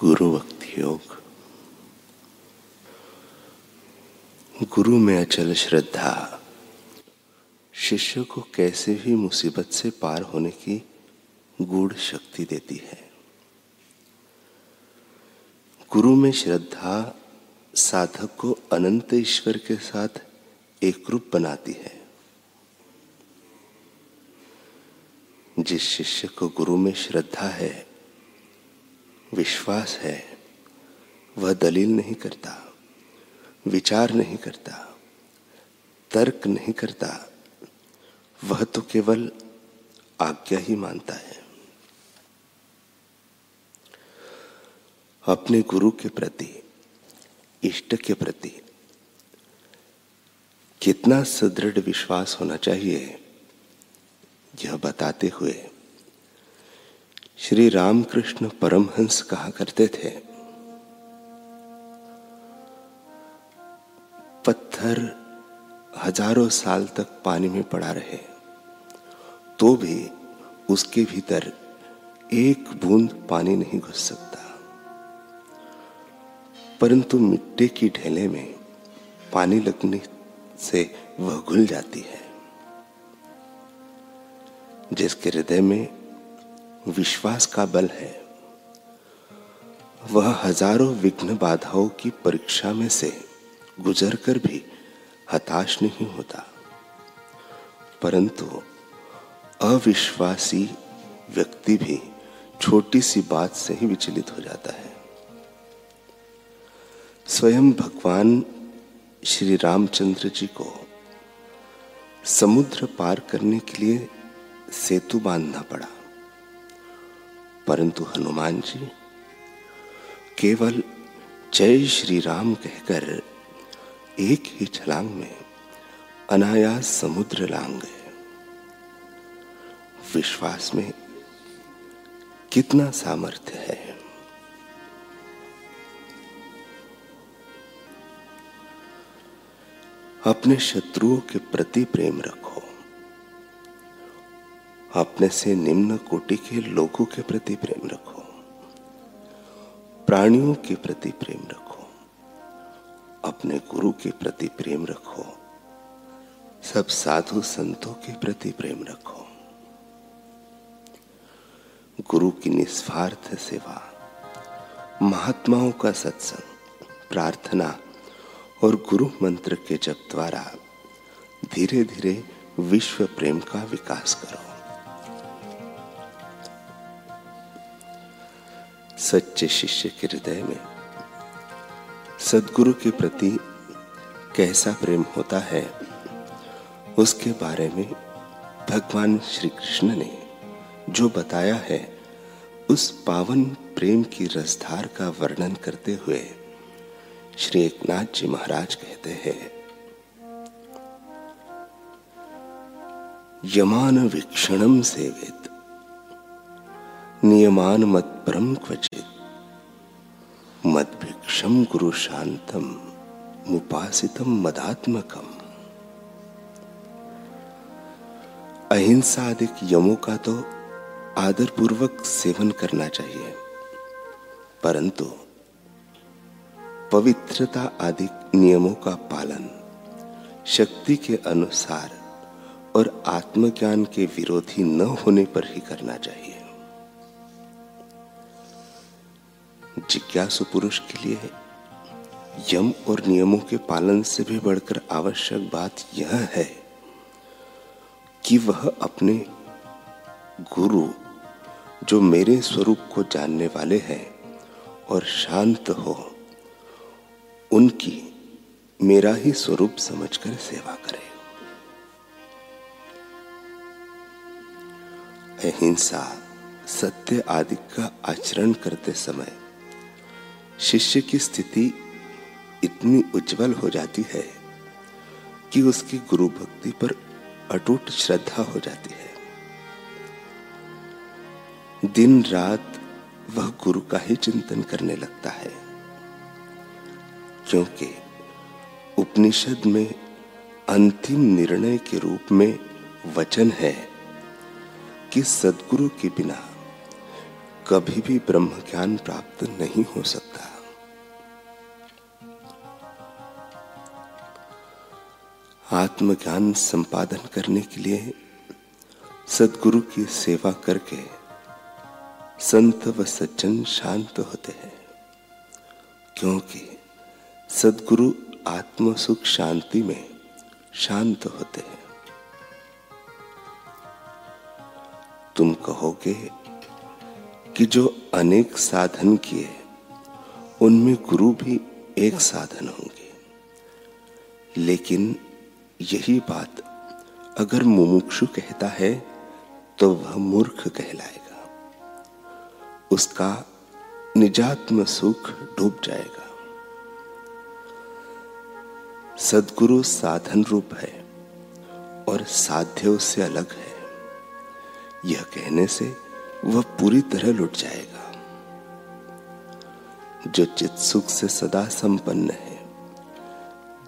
गुरु भक्ति योग। गुरु में अचल श्रद्धा। शिष्य को कैसे भी मुसीबत से पार होने की गूढ़ शक्ति देती है। गुरु में श्रद्धा साधक को अनंत ईश्वर के साथ एक रूप बनाती है। जिस शिष्य को गुरु में श्रद्धा है विश्वास है, वह दलील नहीं करता, विचार नहीं करता, तर्क नहीं करता, वह तो केवल आज्ञा ही मानता है। अपने गुरु के प्रति, इष्ट के प्रति कितना सुदृढ़ विश्वास होना चाहिए, यह बताते हुए श्री रामकृष्ण परमहंस कहा करते थे, पत्थर हज़ारों साल तक पानी में पड़ा रहे तो भी उसके भीतर एक बूंद पानी नहीं घुस सकता। परंतु मिट्टी की ढेले में पानी लगने से वह घुल जाती है, जिसके हृदय में विश्वास का बल है। वह हज़ारों विघ्न बाधाओं की परीक्षा में से गुजरकर भी हताश नहीं होता। परंतु अविश्वासी व्यक्ति भी छोटी सी बात से ही विचलित हो जाता है। स्वयं भगवान श्री रामचंद्र जी को समुद्र पार करने के लिए सेतु बांधना पड़ा। परंतु हनुमान जी, केवल जय श्री राम कहकर एक ही छलांग में अनायास समुद्र लांग गए। विश्वास में कितना सामर्थ्य है। अपने शत्रुओं के प्रति प्रेम रखो। अपने से निम्न कोटि के लोगों के प्रति प्रेम रखो। प्राणियों के प्रति प्रेम रखो। अपने गुरु के प्रति प्रेम रखो। सब साधु संतों के प्रति प्रेम रखो। गुरु की निस्वार्थ सेवा, महात्माओं का सत्संग, प्रार्थना और गुरु मंत्र के जप द्वारा धीरे धीरे विश्व प्रेम का विकास करो। सच्चे शिष्य के हृदय में। सदगुरु के प्रति कैसा प्रेम होता है, उसके बारे में भगवान श्री कृष्ण ने जो बताया है, उस पावन प्रेम की रसधार का वर्णन करते हुए श्री एकनाथ जी महाराज कहते हैं यमान वीक्षणम सेवित नियमान मत परम क्वचित। मद भिक्षम गुरु शांतम, मुपासितम मदात्मकम। अहिंसा अधिक यमों का तो आदर पूर्वक सेवन करना चाहिए। परंतु पवित्रता आदि नियमों का पालन, शक्ति के अनुसार और आत्मज्ञान के विरोधी न होने पर ही करना चाहिए। जिज्ञासु पुरुष के लिए है। यम और नियमों के पालन से भी बढ़कर आवश्यक बात यह है कि वह अपने गुरु, जो मेरे स्वरूप को जानने वाले हैं और शांत हो, उनकी मेरा ही स्वरूप समझकर सेवा करे। अहिंसा सत्य आदि का आचरण करते समय शिष्य की स्थिति इतनी उज्जवल हो जाती है कि उसकी गुरु भक्ति पर अटूट श्रद्धा हो जाती है। दिन रात वह गुरु का ही चिंतन करने लगता है, क्योंकि उपनिषद में अंतिम निर्णय के रूप में वचन है कि सदगुरु के बिना कभी भी ब्रह्म ज्ञान प्राप्त नहीं हो सकता। आत्मज्ञान संपादन करने के लिए सदगुरु की सेवा करके संत व सज्जन शांत होते हैं, क्योंकि सदगुरु आत्म सुख शांति में शांत होते हैं। तुम कहोगे कि जो अनेक साधन किए, उनमें गुरु भी एक साधन होंगे। लेकिन यही बात अगर मुमुक्षु कहता है तो वह मूर्ख कहलाएगा। उसका निजात्म सुख डूब जाएगा। सदगुरु साधन रूप है और साध्य उससे अलग है। यह कहने से वह पूरी तरह लुट जाएगा। जो चित सुख से सदा संपन्न है,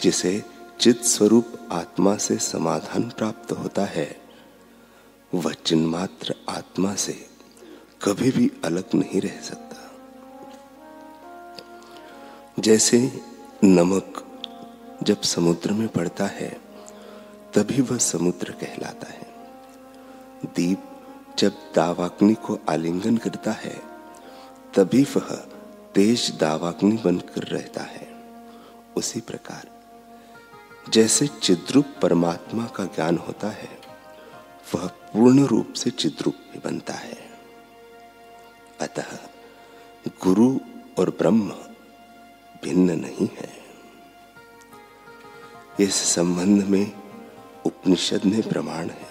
जिसे चित स्वरूप आत्मा से समाधान प्राप्त होता है, वह चिन्मात्र आत्मा से कभी भी अलग नहीं रह सकता। जैसे नमक जब समुद्र में पड़ता है, तभी वह समुद्र कहलाता है। दीप जब दावाग्नि को आलिंगन करता है, तभी वह तेज दावाग्नि बनकर रहता है। उसी प्रकार, जैसे चिद्रूप परमात्मा का ज्ञान होता है, वह पूर्ण रूप से चिद्रूप भी बनता है। अतः गुरु और ब्रह्म भिन्न नहीं है। इस संबंध में उपनिषद में प्रमाण है।